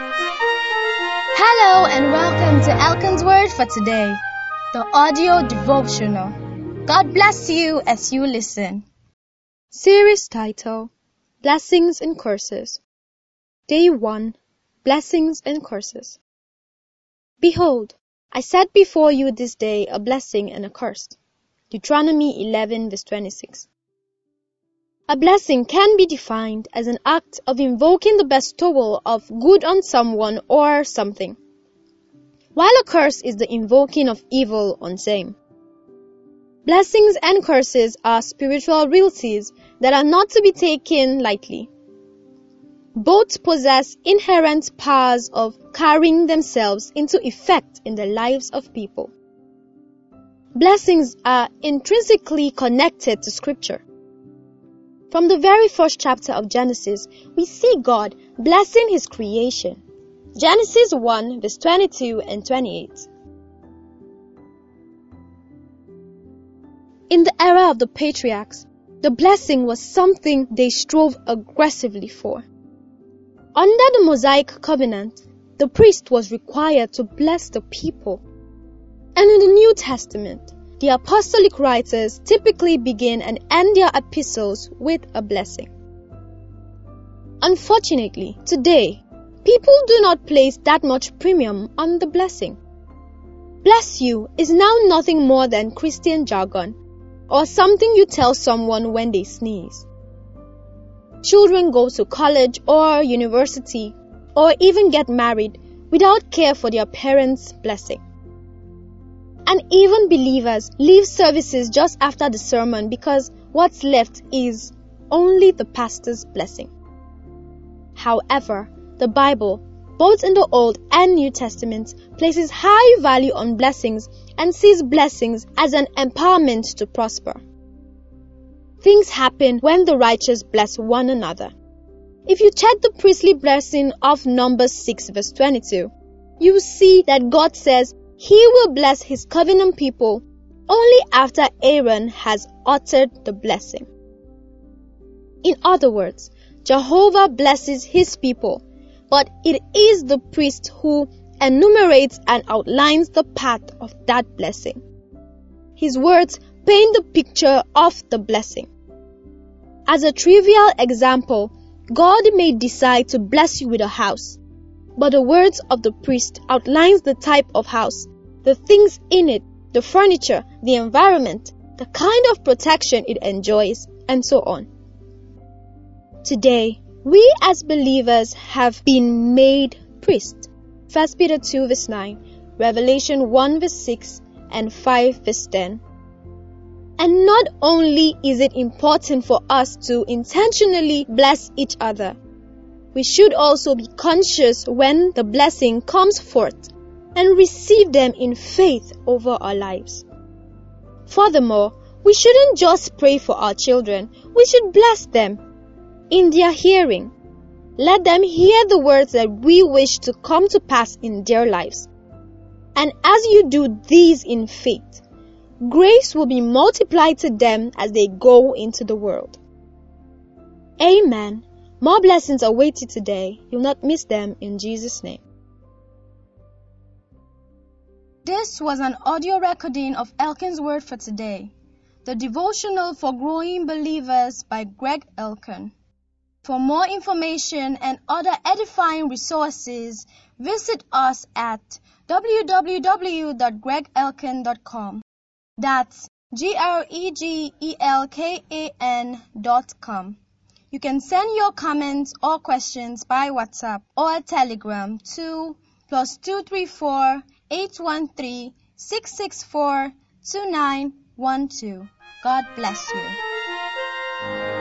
Hello and welcome to Elkan's Word for today, the audio devotional. God bless you as you listen. Series title Blessings and Curses. Day 1 Blessings and Curses. Behold, I set before you this day a blessing and a curse. Deuteronomy 11 verse 26. A blessing can be defined as an act of invoking the bestowal of good on someone or something, while a curse is the invoking of evil on same. Blessings and curses are spiritual realities that are not to be taken lightly. Both possess inherent powers of carrying themselves into effect in the lives of people. Blessings are intrinsically connected to scripture. From the very first chapter of Genesis, we see God blessing His creation. Genesis 1 verse 22 and 28. In the era of the patriarchs, the blessing was something they strove aggressively for. Under the Mosaic covenant, the priest was required to bless the people. And in the New Testament, the apostolic writers typically begin and end their epistles with a blessing. Unfortunately, today, people do not place that much premium on the blessing. Bless you is now nothing more than Christian jargon or something you tell someone when they sneeze. Children go to college or university or even get married without care for their parents' blessing. And even believers leave services just after the sermon because what's left is only the pastor's blessing. However, the Bible, both in the Old and New Testaments, places high value on blessings and sees blessings as an empowerment to prosper. Things happen when the righteous bless one another. If you check the priestly blessing of Numbers 6 verse 22, you see that God says he will bless his covenant people only after Aaron has uttered the blessing. In other words, Jehovah blesses his people, but it is the priest who enumerates and outlines the path of that blessing. His words paint the picture of the blessing. As a trivial example, God may decide to bless you with a house, but the words of the priest outlines the type of house, the things in it, the furniture, the environment, the kind of protection it enjoys, and so on. Today, we as believers have been made priests. 1 Peter 2 verse 9, Revelation 1 verse 6, and 5 verse 10. And not only is it important for us to intentionally bless each other, we should also be conscious when the blessing comes forth and receive them in faith over our lives. Furthermore, we shouldn't just pray for our children, we should bless them in their hearing. Let them hear the words that we wish to come to pass in their lives. And as you do these in faith, grace will be multiplied to them as they go into the world. Amen. More blessings await you today. You'll not miss them in Jesus' name. This was an audio recording of Elkan's Word for today, the devotional for growing believers by Greg Elkan. For more information and other edifying resources, visit us at www.gregelkan.com. That's G R E G E L K A N dot com. You can send your comments or questions by WhatsApp or Telegram to plus two three four eight one three six six four two nine one two. God bless you.